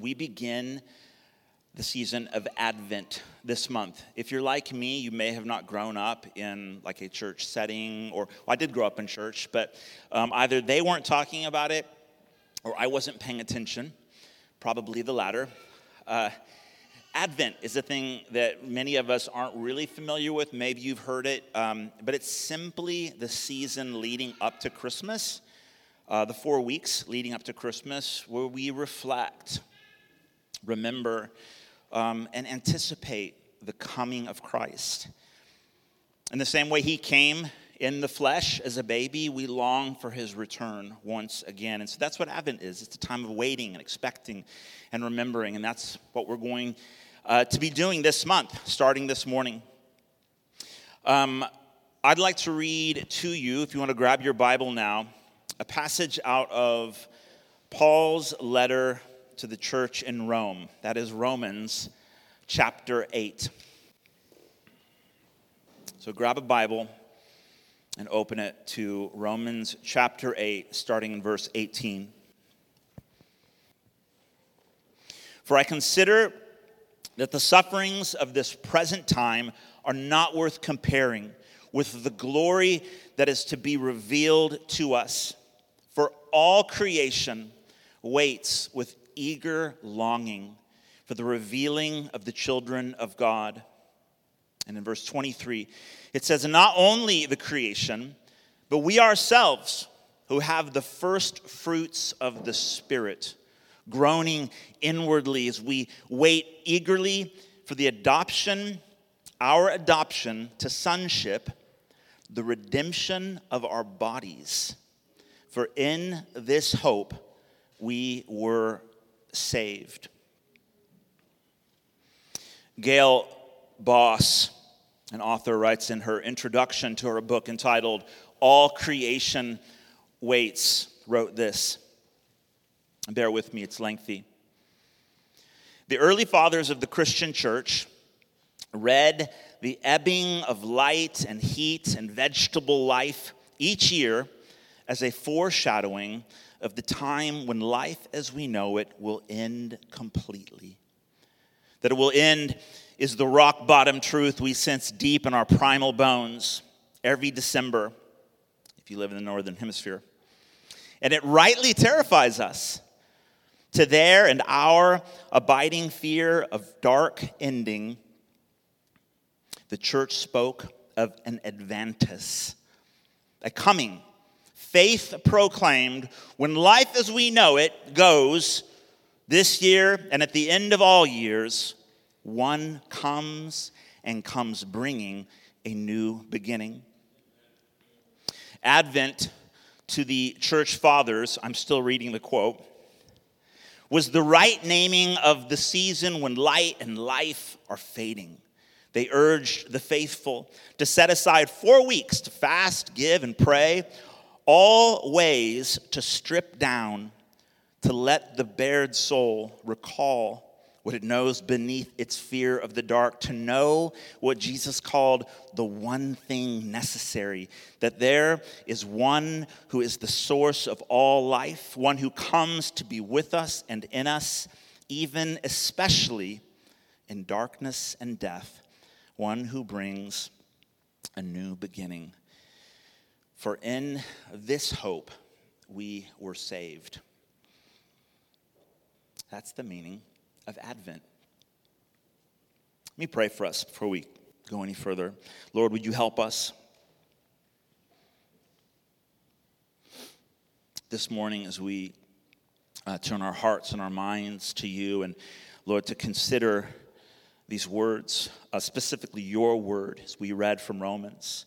we begin the season of Advent this month. If you're like me, you may have not grown up in like a church setting, or well, I did grow up in church, but um, either they weren't talking about it or I wasn't paying attention, probably the latter. Uh, Advent is a thing that many of us aren't really familiar with. Maybe you've heard it, um, but it's simply the season leading up to Christmas, uh, the four weeks leading up to Christmas, where we reflect, remember, um, and anticipate the coming of Christ. In the same way he came in the flesh as a baby, we long for his return once again. And so that's what Advent is it's a time of waiting and expecting and remembering. And that's what we're going uh, to be doing this month, starting this morning. Um, I'd like to read to you, if you want to grab your Bible now, a passage out of Paul's letter to the church in Rome. That is Romans chapter 8. So grab a Bible and open it to Romans chapter 8, starting in verse 18. For I consider that the sufferings of this present time are not worth comparing with the glory that is to be revealed to us. For all creation waits with eager longing for the revealing of the children of God. And in verse 23, it says, Not only the creation, but we ourselves who have the first fruits of the Spirit, groaning inwardly as we wait eagerly for the adoption, our adoption to sonship, the redemption of our bodies. For in this hope we were saved. Gayle Boss, an author, writes in her introduction to her book entitled All Creation Waits, wrote this. Bear with me, it's lengthy. The early fathers of the Christian church read the ebbing of light and heat and vegetable life each year as a foreshadowing of the time when life as we know it will end completely. That it will end is the rock bottom truth we sense deep in our primal bones every December, if you live in the Northern Hemisphere. And it rightly terrifies us to their and our abiding fear of dark ending. The church spoke of an adventus, a coming faith proclaimed when life as we know it goes this year and at the end of all years, one comes and comes bringing a new beginning. Advent to the church fathers, I'm still reading the quote, was the right naming of the season when light and life are fading. They urged the faithful to set aside four weeks to fast, give, and pray, all ways to strip down, to let the bared soul recall what it knows beneath its fear of the dark, to know what Jesus called the one thing necessary that there is one who is the source of all life, one who comes to be with us and in us, even especially in darkness and death, one who brings a new beginning. For in this hope we were saved. That's the meaning of Advent. Let me pray for us before we go any further. Lord, would you help us this morning as we uh, turn our hearts and our minds to you and, Lord, to consider these words, uh, specifically your word, as we read from Romans.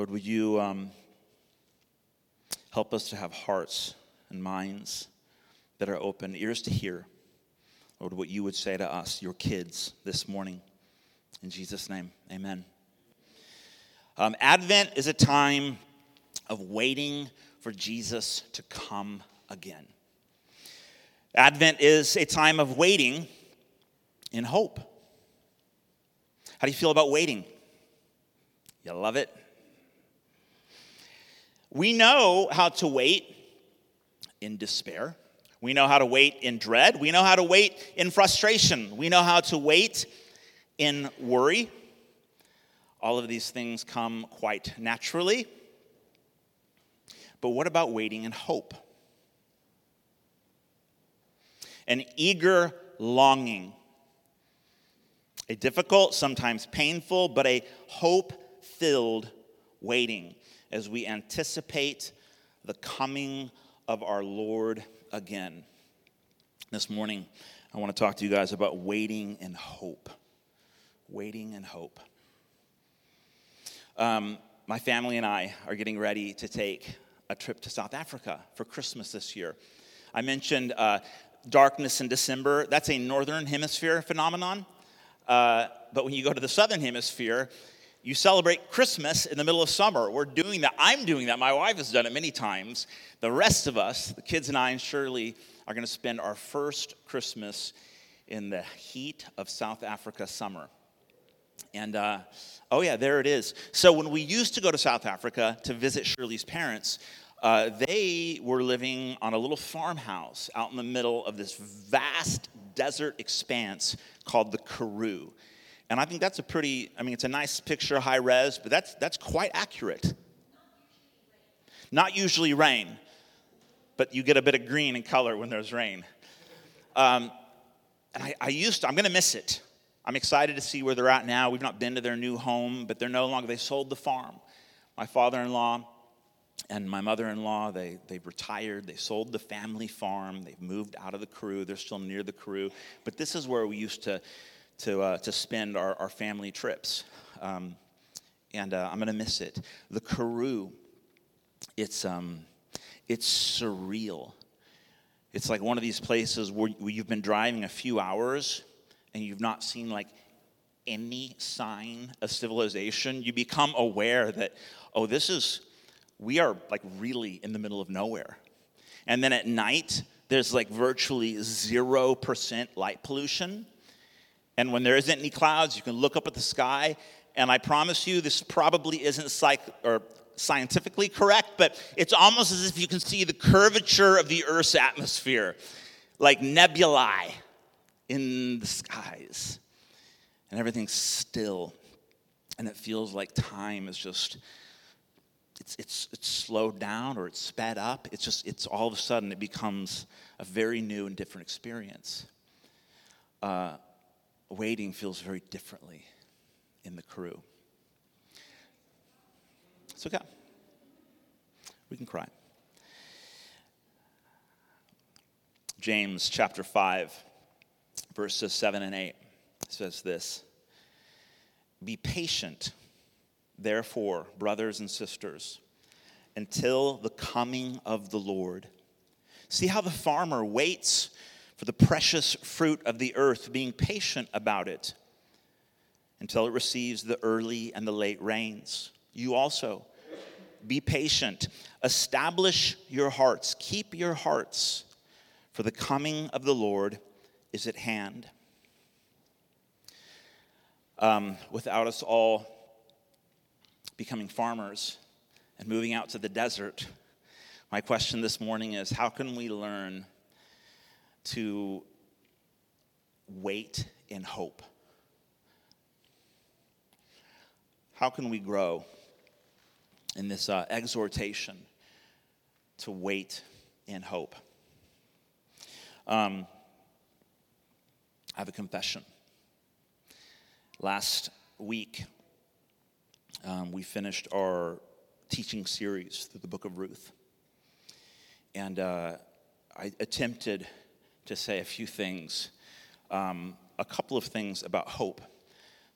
Lord, would you um, help us to have hearts and minds that are open, ears to hear, Lord, what you would say to us, your kids, this morning. In Jesus' name, amen. Um, Advent is a time of waiting for Jesus to come again. Advent is a time of waiting in hope. How do you feel about waiting? You love it? We know how to wait in despair. We know how to wait in dread. We know how to wait in frustration. We know how to wait in worry. All of these things come quite naturally. But what about waiting in hope? An eager longing. A difficult, sometimes painful, but a hope filled waiting as we anticipate the coming of our Lord again. This morning, I want to talk to you guys about waiting and hope. Waiting and hope. Um, my family and I are getting ready to take a trip to South Africa for Christmas this year. I mentioned uh, darkness in December. That's a northern hemisphere phenomenon. Uh, but when you go to the southern hemisphere, you celebrate Christmas in the middle of summer. We're doing that. I'm doing that. My wife has done it many times. The rest of us, the kids and I and Shirley, are going to spend our first Christmas in the heat of South Africa summer. And uh, oh, yeah, there it is. So, when we used to go to South Africa to visit Shirley's parents, uh, they were living on a little farmhouse out in the middle of this vast desert expanse called the Karoo. And I think that's a pretty, I mean, it's a nice picture, high res, but that's, that's quite accurate. Not usually rain, but you get a bit of green in color when there's rain. Um, and I, I used to, I'm going to miss it. I'm excited to see where they're at now. We've not been to their new home, but they're no longer, they sold the farm. My father in law and my mother in law, they, they've retired. They sold the family farm. They've moved out of the Karoo. They're still near the Karoo. But this is where we used to to, uh, to spend our, our family trips. Um, and uh, I'm going to miss it. The Karoo, it's, um, it's surreal. It's like one of these places where, you've been driving a few hours and you've not seen like any sign of civilization. You become aware that, oh, this is, we are like really in the middle of nowhere. And then at night, there's like virtually 0% light pollution. And when there isn't any clouds, you can look up at the sky. And I promise you, this probably isn't psych or scientifically correct, but it's almost as if you can see the curvature of the Earth's atmosphere, like nebulae in the skies. And everything's still. And it feels like time is just, it's, it's, it's slowed down or it's sped up. It's just, it's all of a sudden, it becomes a very new and different experience. Uh, waiting feels very differently in the Karoo. It's okay. We can cry. James chapter 5, verses 7 and 8 says this Be patient, therefore, brothers and sisters, until the coming of the Lord. See how the farmer waits for the precious fruit of the earth, being patient about it until it receives the early and the late rains. You also be patient. Establish your hearts. Keep your hearts, for the coming of the Lord is at hand. Um, without us all becoming farmers and moving out to the desert, my question this morning is how can we learn? To wait in hope. How can we grow in this uh, exhortation to wait in hope? Um, I have a confession. Last week, um, we finished our teaching series through the book of Ruth. And uh, I attempted to say a few things, um, a couple of things about hope.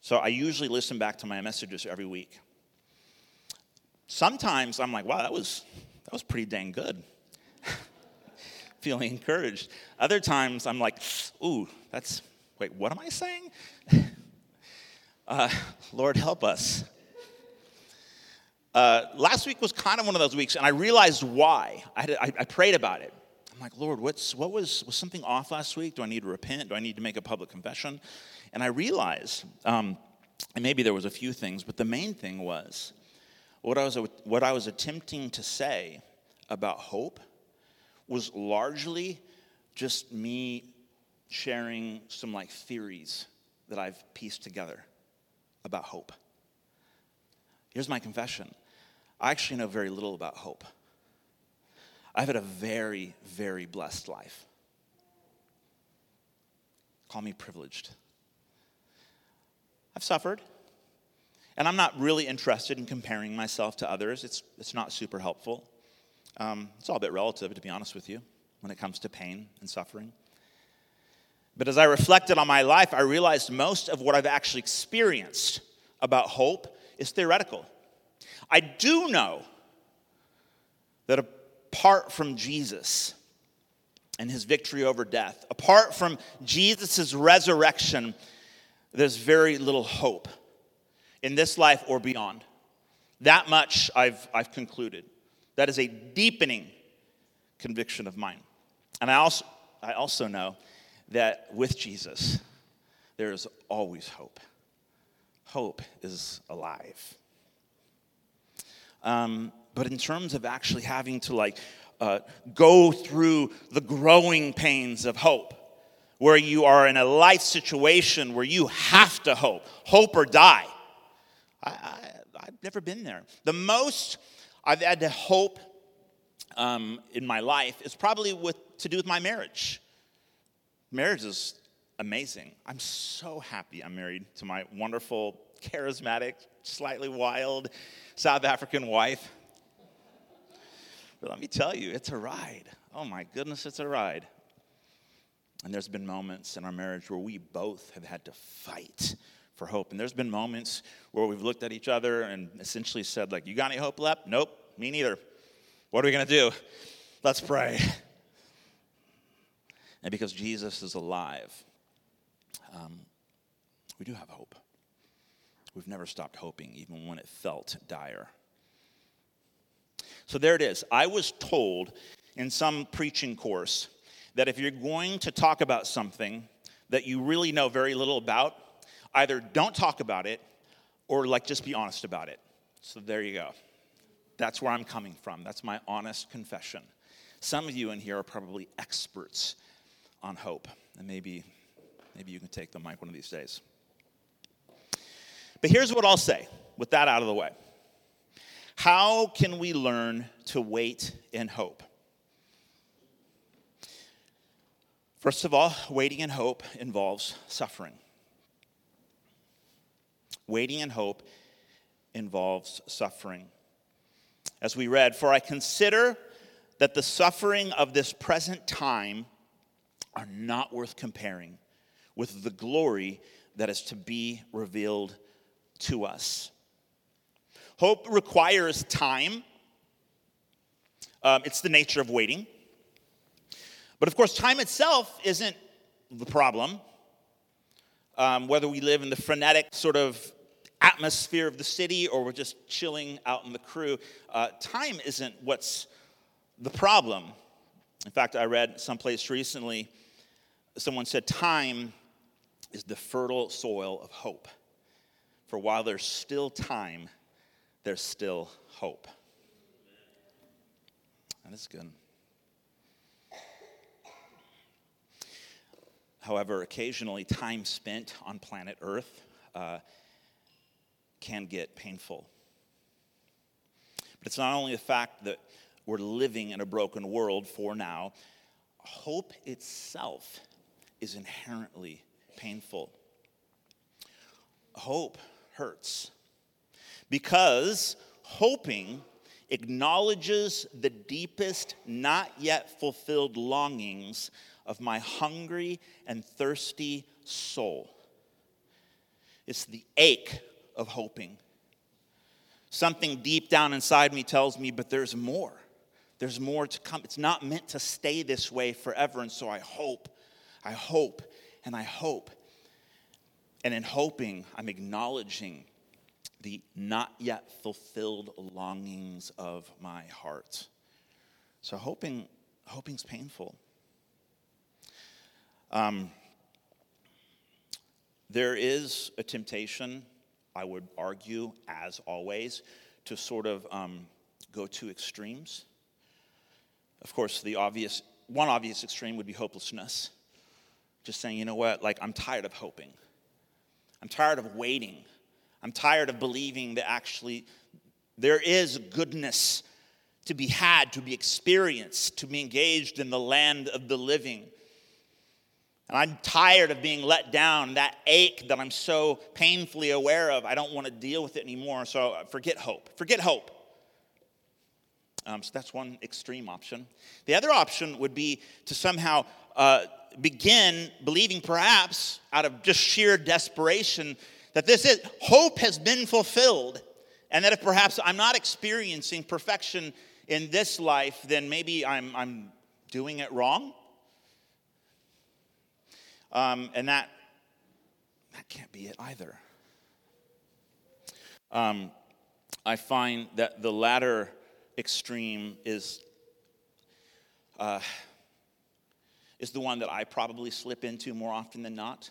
So I usually listen back to my messages every week. Sometimes I'm like, wow, that was, that was pretty dang good. Feeling encouraged. Other times I'm like, ooh, that's, wait, what am I saying? uh, Lord, help us. Uh, last week was kind of one of those weeks, and I realized why. I, had, I, I prayed about it. I'm like, Lord, what's, what was, was something off last week? Do I need to repent? Do I need to make a public confession? And I realized, um, and maybe there was a few things, but the main thing was what I was, what I was attempting to say about hope was largely just me sharing some like theories that I've pieced together about hope. Here's my confession I actually know very little about hope. I've had a very, very blessed life. Call me privileged. I've suffered, and I'm not really interested in comparing myself to others. It's, it's not super helpful. Um, it's all a bit relative, to be honest with you, when it comes to pain and suffering. But as I reflected on my life, I realized most of what I've actually experienced about hope is theoretical. I do know that apart from Jesus and his victory over death, apart from Jesus' resurrection, there's very little hope in this life or beyond. That much I've, I've concluded. That is a deepening conviction of mine. And I also, I also know that with Jesus, there is always hope. Hope is alive. Um, but in terms of actually having to like uh, go through the growing pains of hope, where you are in a life situation where you have to hope, hope or die. I, I, have never been there. The most I've had to hope um, in my life is probably with, to do with my marriage. Marriage is amazing. I'm so happy I'm married to my wonderful, charismatic, slightly wild South African wife. But let me tell you, it's a ride. Oh my goodness, it's a ride. And there's been moments in our marriage where we both have had to fight for hope. And there's been moments where we've looked at each other and essentially said, like, you got any hope left? Nope, me neither. What are we gonna do? Let's pray. And because Jesus is alive, um, we do have hope. We've never stopped hoping, even when it felt dire. So there it is. I was told in some preaching course that if you're going to talk about something that you really know very little about, either don't talk about it or like just be honest about it. So there you go. That's where I'm coming from. That's my honest confession. Some of you in here are probably experts on hope, and maybe maybe you can take the mic one of these days. But here's what I'll say with that out of the way. How can we learn to wait in hope? First of all, waiting in hope involves suffering. Waiting in hope involves suffering. As we read, for I consider that the suffering of this present time are not worth comparing with the glory that is to be revealed to us. Hope requires time, um, it's the nature of waiting. But of course, time itself isn't the problem. Um, whether we live in the frenetic sort of atmosphere of the city or we're just chilling out in the Karoo, uh, time isn't what's the problem. In fact, I read someplace recently, someone said, Time is the fertile soil of hope. For while there's still time, there's still hope. That is good. However, occasionally, time spent on planet Earth uh, can get painful. But it's not only the fact that we're living in a broken world for now, hope itself is inherently painful. Hope hurts because hoping acknowledges the deepest, not yet fulfilled longings of my hungry and thirsty soul. It's the ache of hoping. Something deep down inside me tells me, but there's more. There's more to come. It's not meant to stay this way forever. And so I hope, I hope, and I hope. And in hoping, I'm acknowledging the not yet fulfilled longings of my heart. So hoping, hoping's painful. Um, there is a temptation, I would argue, as always, to sort of um, go to extremes. Of course, the obvious one obvious extreme would be hopelessness. Just saying, you know what, like I'm tired of hoping. I'm tired of waiting. I'm tired of believing that actually there is goodness to be had, to be experienced, to be engaged in the land of the living. And I'm tired of being let down, that ache that I'm so painfully aware of. I don't want to deal with it anymore. So forget hope. Forget hope. Um, so that's one extreme option. The other option would be to somehow uh, begin believing, perhaps out of just sheer desperation, that this is hope has been fulfilled, and that if perhaps I'm not experiencing perfection in this life, then maybe I'm, I'm doing it wrong. Um, and that, that can't be it either. Um, I find that the latter extreme is, uh, is the one that I probably slip into more often than not.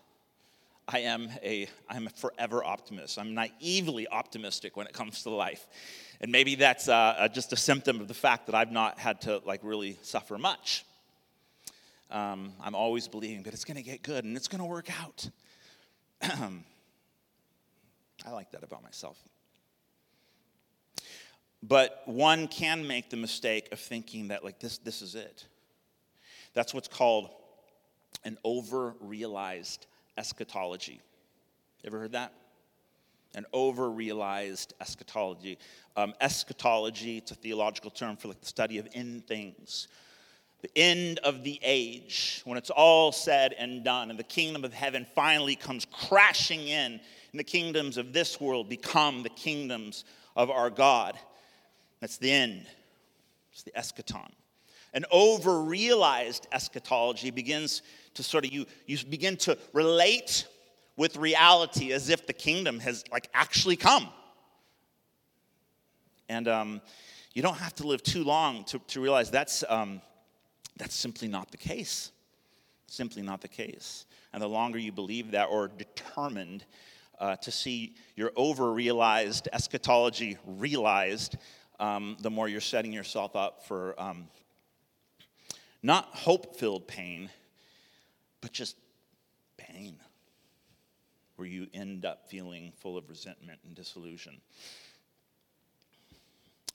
I am a I'm a forever optimist. I'm naively optimistic when it comes to life, and maybe that's uh, just a symptom of the fact that I've not had to like really suffer much. Um, I'm always believing that it's going to get good and it's going to work out. I like that about myself. But one can make the mistake of thinking that like this this is it. That's what's called an over realized eschatology. Ever heard that? An over realized eschatology. Um, eschatology, it's a theological term for like the study of end things. The end of the age, when it's all said and done, and the kingdom of heaven finally comes crashing in, and the kingdoms of this world become the kingdoms of our God. That's the end. It's the eschaton. An over realized eschatology begins to sort of, you, you begin to relate with reality as if the kingdom has like actually come. And um, you don't have to live too long to, to realize that's, um, that's simply not the case. Simply not the case. And the longer you believe that or determined uh, to see your over realized eschatology realized, um, the more you're setting yourself up for um, not hope filled pain, but just pain, where you end up feeling full of resentment and disillusion.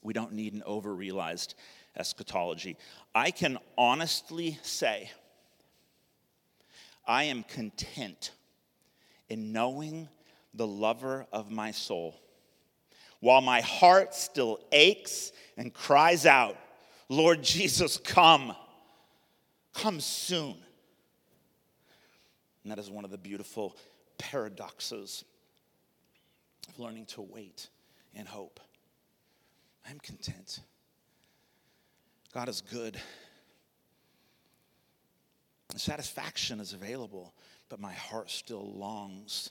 We don't need an over realized eschatology. I can honestly say, I am content in knowing the lover of my soul, while my heart still aches and cries out, Lord Jesus, come. Come soon. And that is one of the beautiful paradoxes of learning to wait and hope. I'm content. God is good. satisfaction is available, but my heart still longs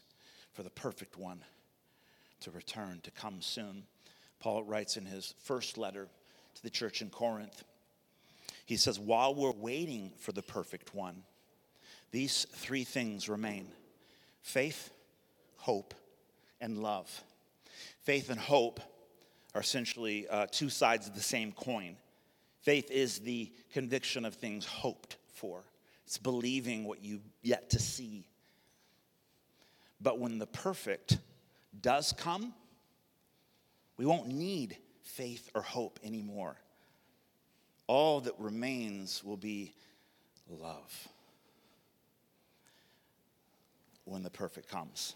for the perfect one to return, to come soon. Paul writes in his first letter to the church in Corinth he says, while we're waiting for the perfect one, these three things remain faith, hope, and love. Faith and hope are essentially uh, two sides of the same coin. Faith is the conviction of things hoped for, it's believing what you yet to see. But when the perfect does come, we won't need faith or hope anymore all that remains will be love when the perfect comes.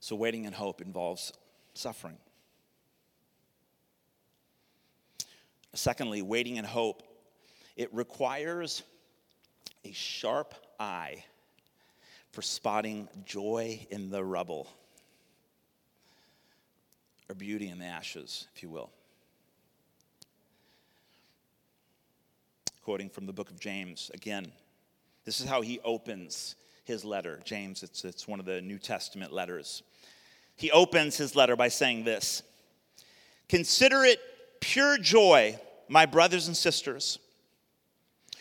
So, waiting in hope involves suffering. Secondly, waiting in hope, it requires a sharp eye for spotting joy in the rubble or beauty in the ashes, if you will. Quoting from the book of James again, this is how he opens his letter. James, it's, it's one of the New Testament letters. He opens his letter by saying this Consider it pure joy, my brothers and sisters,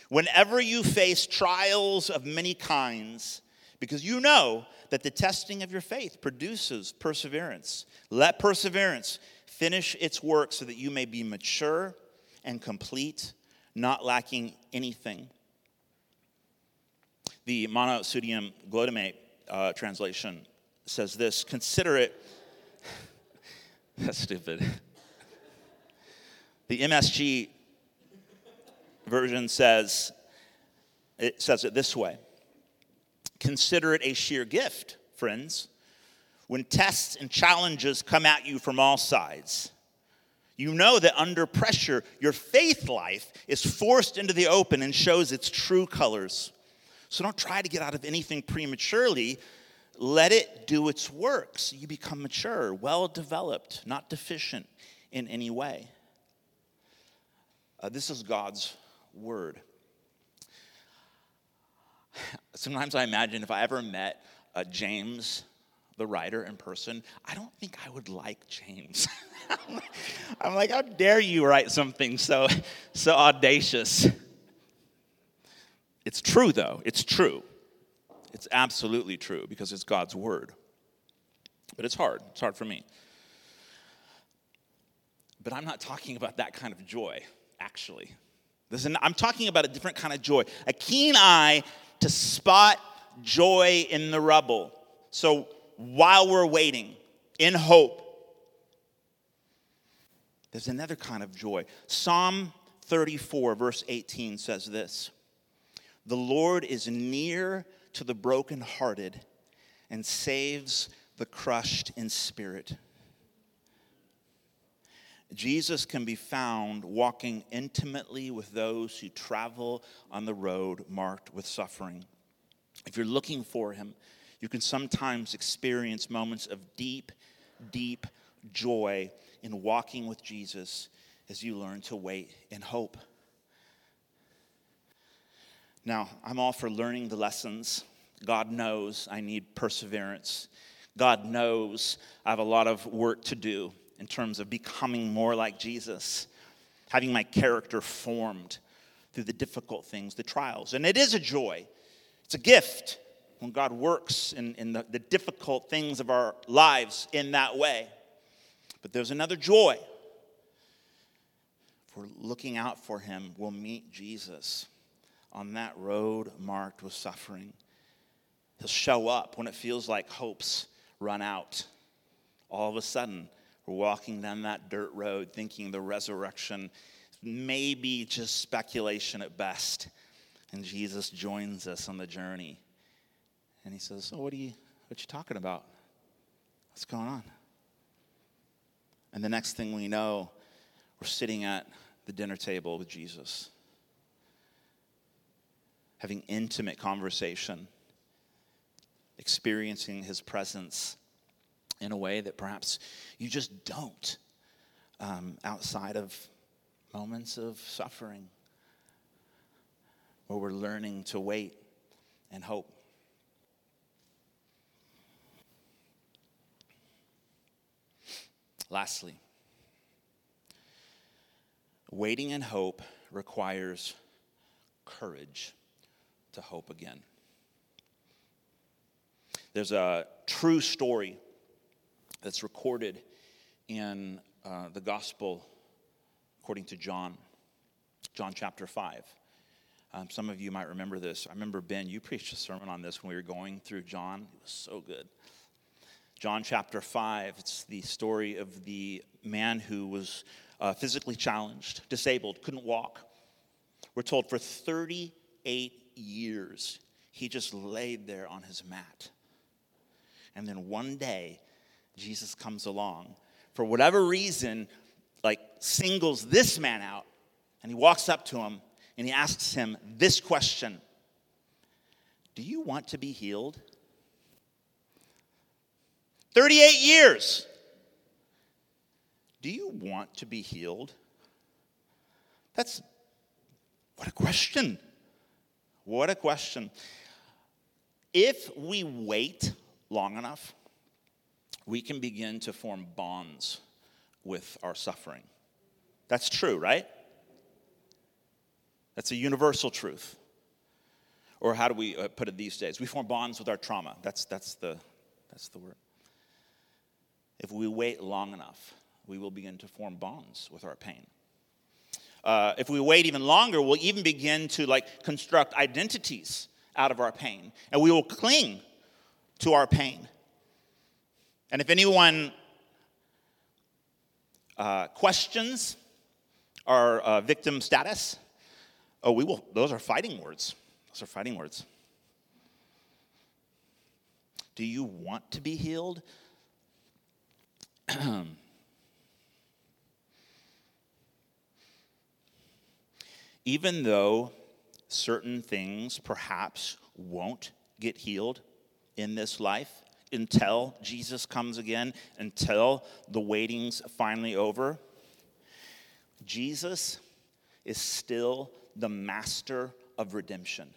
whenever you face trials of many kinds, because you know that the testing of your faith produces perseverance. Let perseverance finish its work so that you may be mature and complete, not lacking anything. The monosodium glutamate uh, translation says this Consider it. That's stupid. The MSG version says, it says it this way Consider it a sheer gift, friends, when tests and challenges come at you from all sides. You know that under pressure, your faith life is forced into the open and shows its true colors. So don't try to get out of anything prematurely. Let it do its work so you become mature, well developed, not deficient in any way. Uh, this is God's word. Sometimes I imagine if I ever met uh, James, the writer, in person, I don't think I would like James. I'm like, how dare you write something so, so audacious? It's true, though. It's true. It's absolutely true because it's God's word. But it's hard. It's hard for me. But I'm not talking about that kind of joy, actually. I'm talking about a different kind of joy, a keen eye to spot joy in the rubble. So while we're waiting, in hope, there's another kind of joy. Psalm 34, verse 18 says this The Lord is near to the brokenhearted and saves the crushed in spirit. Jesus can be found walking intimately with those who travel on the road marked with suffering. If you're looking for him, you can sometimes experience moments of deep, deep joy in walking with Jesus as you learn to wait in hope. Now, I'm all for learning the lessons. God knows I need perseverance. God knows I have a lot of work to do in terms of becoming more like Jesus, having my character formed through the difficult things, the trials. And it is a joy, it's a gift when God works in, in the, the difficult things of our lives in that way. But there's another joy. If we're looking out for Him, we'll meet Jesus on that road marked with suffering. He'll show up when it feels like hopes run out. All of a sudden, we're walking down that dirt road thinking the resurrection may be just speculation at best. And Jesus joins us on the journey. And he says, Oh, what are you what you talking about? What's going on? And the next thing we know, we're sitting at the dinner table with Jesus, having intimate conversation, experiencing his presence in a way that perhaps you just don't um, outside of moments of suffering where we're learning to wait and hope. Lastly, waiting in hope requires courage to hope again. There's a true story that's recorded in uh, the gospel according to John, John chapter 5. Um, some of you might remember this. I remember, Ben, you preached a sermon on this when we were going through John. It was so good. John chapter 5, it's the story of the man who was uh, physically challenged, disabled, couldn't walk. We're told for 38 years, he just laid there on his mat. And then one day, Jesus comes along, for whatever reason, like singles this man out, and he walks up to him and he asks him this question Do you want to be healed? 38 years. Do you want to be healed? That's what a question. What a question. If we wait long enough, we can begin to form bonds with our suffering. That's true, right? That's a universal truth. Or how do we uh, put it these days? We form bonds with our trauma. That's, that's, the, that's the word. If we wait long enough, we will begin to form bonds with our pain. Uh, if we wait even longer, we'll even begin to like construct identities out of our pain, and we will cling to our pain. And if anyone uh, questions our uh, victim status, oh, we will. Those are fighting words. Those are fighting words. Do you want to be healed? Even though certain things perhaps won't get healed in this life until Jesus comes again, until the waiting's finally over, Jesus is still the master of redemption.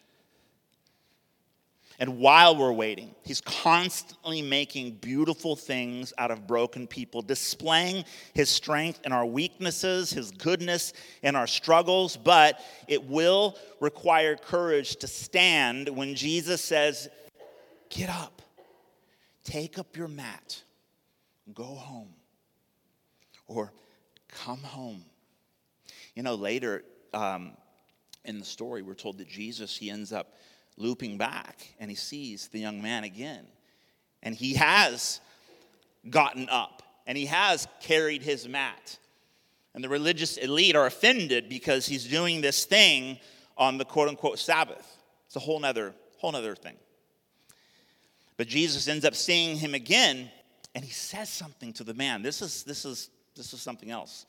And while we're waiting, he's constantly making beautiful things out of broken people, displaying his strength in our weaknesses, his goodness in our struggles. But it will require courage to stand when Jesus says, Get up, take up your mat, go home, or come home. You know, later um, in the story, we're told that Jesus, he ends up looping back and he sees the young man again. And he has gotten up and he has carried his mat. And the religious elite are offended because he's doing this thing on the quote unquote Sabbath. It's a whole nother, whole nother thing. But Jesus ends up seeing him again and he says something to the man. This is, this is, this is something else.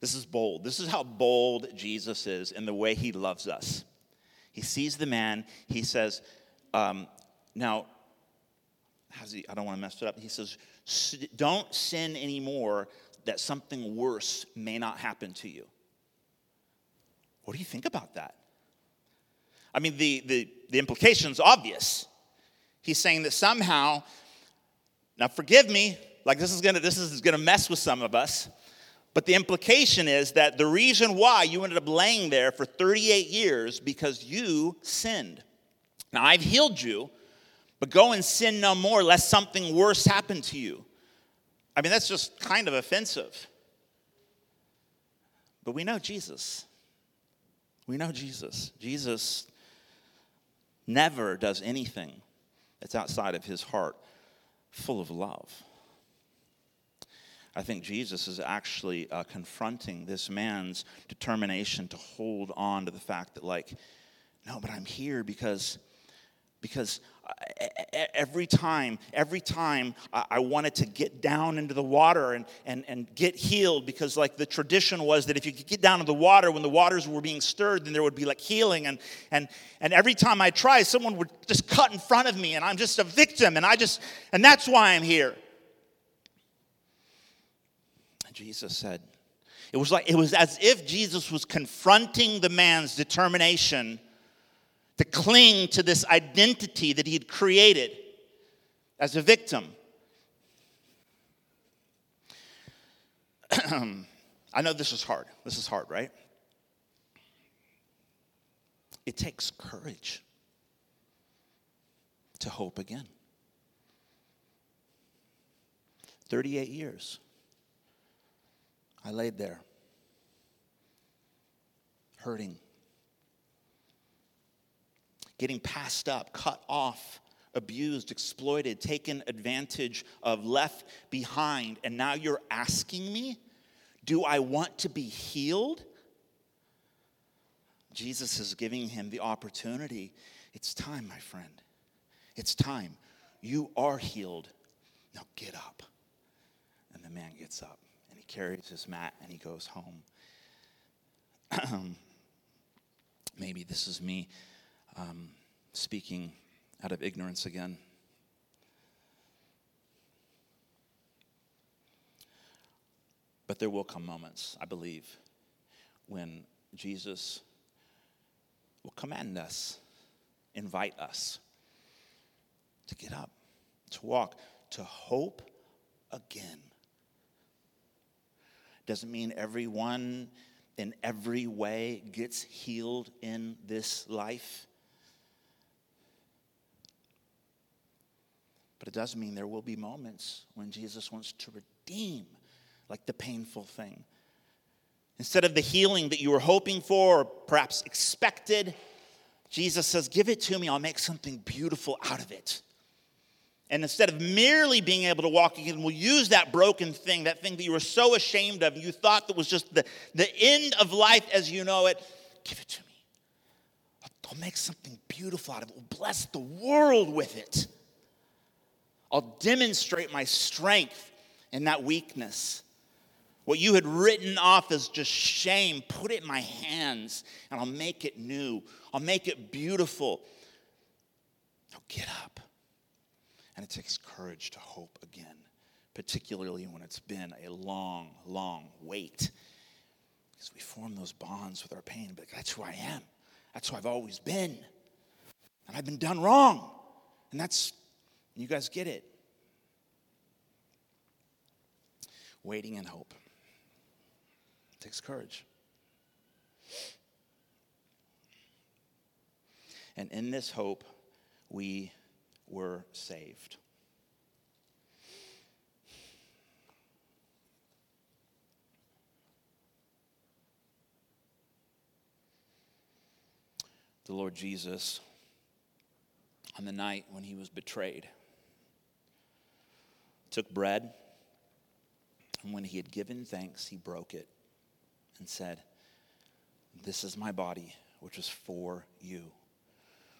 This is bold. This is how bold Jesus is in the way he loves us. He sees the man. He says, um, Now, how's he? I don't want to mess it up. He says, Don't sin anymore that something worse may not happen to you. What do you think about that? I mean, the, the, the implication's obvious. He's saying that somehow, now forgive me, like this is gonna this is gonna mess with some of us. But the implication is that the reason why you ended up laying there for 38 years because you sinned. Now I've healed you, but go and sin no more lest something worse happen to you. I mean, that's just kind of offensive. But we know Jesus. We know Jesus. Jesus never does anything that's outside of his heart full of love. I think Jesus is actually uh, confronting this man's determination to hold on to the fact that, like, no, but I'm here because because every time, every time I wanted to get down into the water and, and, and get healed, because like the tradition was that if you could get down to the water when the waters were being stirred, then there would be like healing. And, and, and every time I try, someone would just cut in front of me, and I'm just a victim, and I just, and that's why I'm here. Jesus said. It was like it was as if Jesus was confronting the man's determination to cling to this identity that he had created as a victim. I know this is hard. This is hard, right? It takes courage to hope again. 38 years. I laid there, hurting, getting passed up, cut off, abused, exploited, taken advantage of, left behind. And now you're asking me, do I want to be healed? Jesus is giving him the opportunity. It's time, my friend. It's time. You are healed. Now get up. And the man gets up carries his mat and he goes home. Maybe this is me um, speaking out of ignorance again. But there will come moments, I believe, when Jesus will command us, invite us to get up, to walk, to hope again. Doesn't mean everyone in every way gets healed in this life. But it does mean there will be moments when Jesus wants to redeem like the painful thing. Instead of the healing that you were hoping for or perhaps expected, Jesus says, Give it to me, I'll make something beautiful out of it. And instead of merely being able to walk again, we'll use that broken thing, that thing that you were so ashamed of, you thought that was just the, the end of life as you know it. Give it to me. I'll, make something beautiful out of it. We'll bless the world with it. I'll demonstrate my strength in that weakness. What you had written off as just shame, put it in my hands and I'll make it new. I'll make it beautiful. Now get up. And it takes courage to hope again, particularly when it's been a long, long wait. Because we form those bonds with our pain, but that's who I am. That's who I've always been. And I've been done wrong. And that's, you guys get it. Waiting and hope. It takes courage. And in this hope, we were saved. The Lord Jesus, on the night when he was betrayed, took bread, and when he had given thanks, he broke it and said, This is my body, which is for you.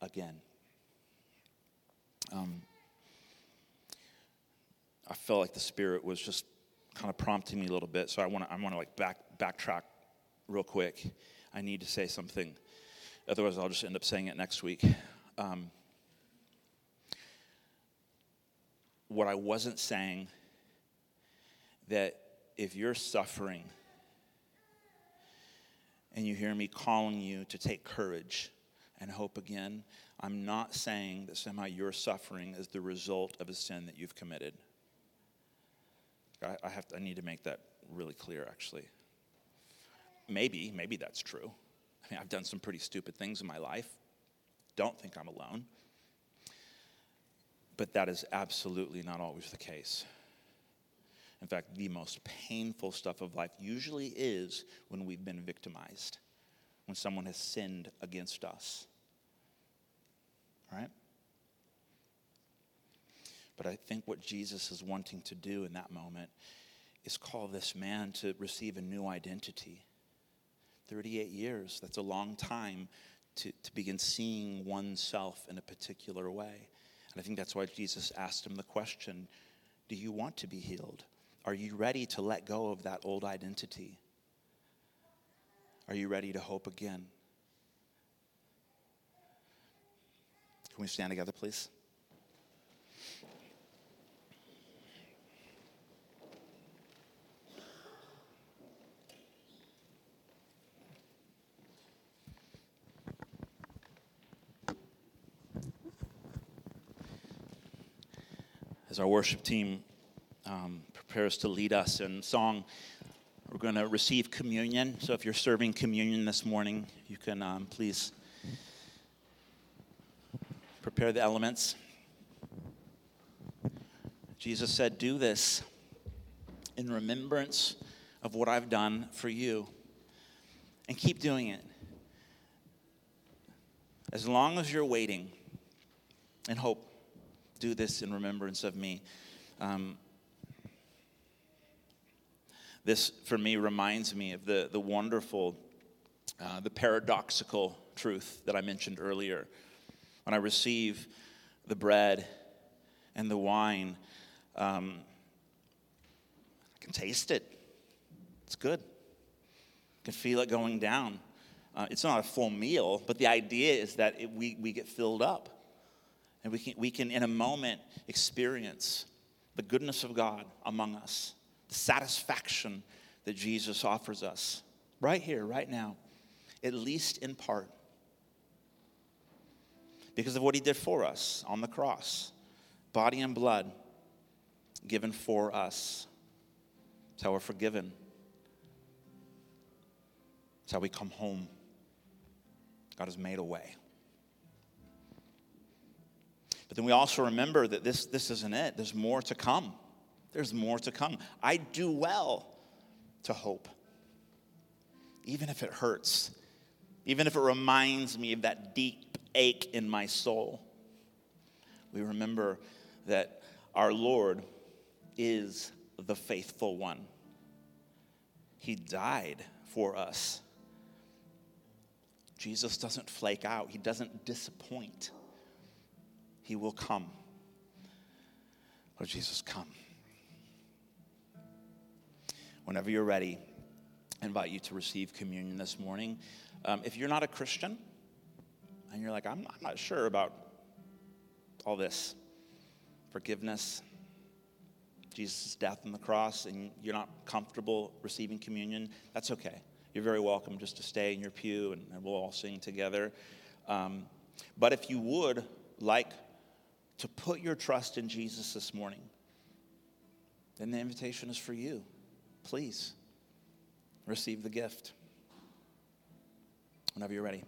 again. Um, I felt like the Spirit was just kind of prompting me a little bit, so I want to I want to like back backtrack real quick. I need to say something, otherwise I'll just end up saying it next week. Um, what I wasn't saying that if you're suffering and you hear me calling you to take courage and hope again, I'm not saying that somehow your suffering is the result of a sin that you've committed. I, I have to, I need to make that really clear, actually. Maybe, maybe that's true. I mean, I've done some pretty stupid things in my life. Don't think I'm alone. But that is absolutely not always the case. In fact, the most painful stuff of life usually is when we've been victimized, when someone has sinned against us. Right? But I think what Jesus is wanting to do in that moment is call this man to receive a new identity. 38 years, that's a long time to, to begin seeing oneself in a particular way. And I think that's why Jesus asked him the question Do you want to be healed? Are you ready to let go of that old identity? Are you ready to hope again? Can we stand together, please? As our worship team um, prepares to lead us in song, we're going to receive communion. So if you're serving communion this morning, you can um, please prepare the elements. Jesus said, Do this in remembrance of what I've done for you. And keep doing it. As long as you're waiting and hope, do this in remembrance of me. Um, this, for me, reminds me of the, the wonderful, uh, the paradoxical truth that I mentioned earlier. When I receive the bread and the wine, um, I can taste it. It's good. I can feel it going down. Uh, it's not a full meal, but the idea is that it, we, we get filled up. And we can, we can, in a moment, experience the goodness of God among us the satisfaction that Jesus offers us right here, right now, at least in part, because of what he did for us on the cross body and blood given for us. It's how we're forgiven. It's how we come home. God has made a way. But then we also remember that this, this isn't it. There's more to come. There's more to come. I do well to hope, even if it hurts, even if it reminds me of that deep ache in my soul. We remember that our Lord is the faithful one. He died for us. Jesus doesn't flake out, He doesn't disappoint. He will come. Lord Jesus, come. Whenever you're ready, I invite you to receive communion this morning. Um, if you're not a Christian and you're like, I'm, I'm not sure about all this forgiveness, Jesus' death on the cross, and you're not comfortable receiving communion, that's okay. You're very welcome just to stay in your pew and, and we'll all sing together. Um, but if you would like to put your trust in Jesus this morning, then the invitation is for you. Please receive the gift whenever you're ready.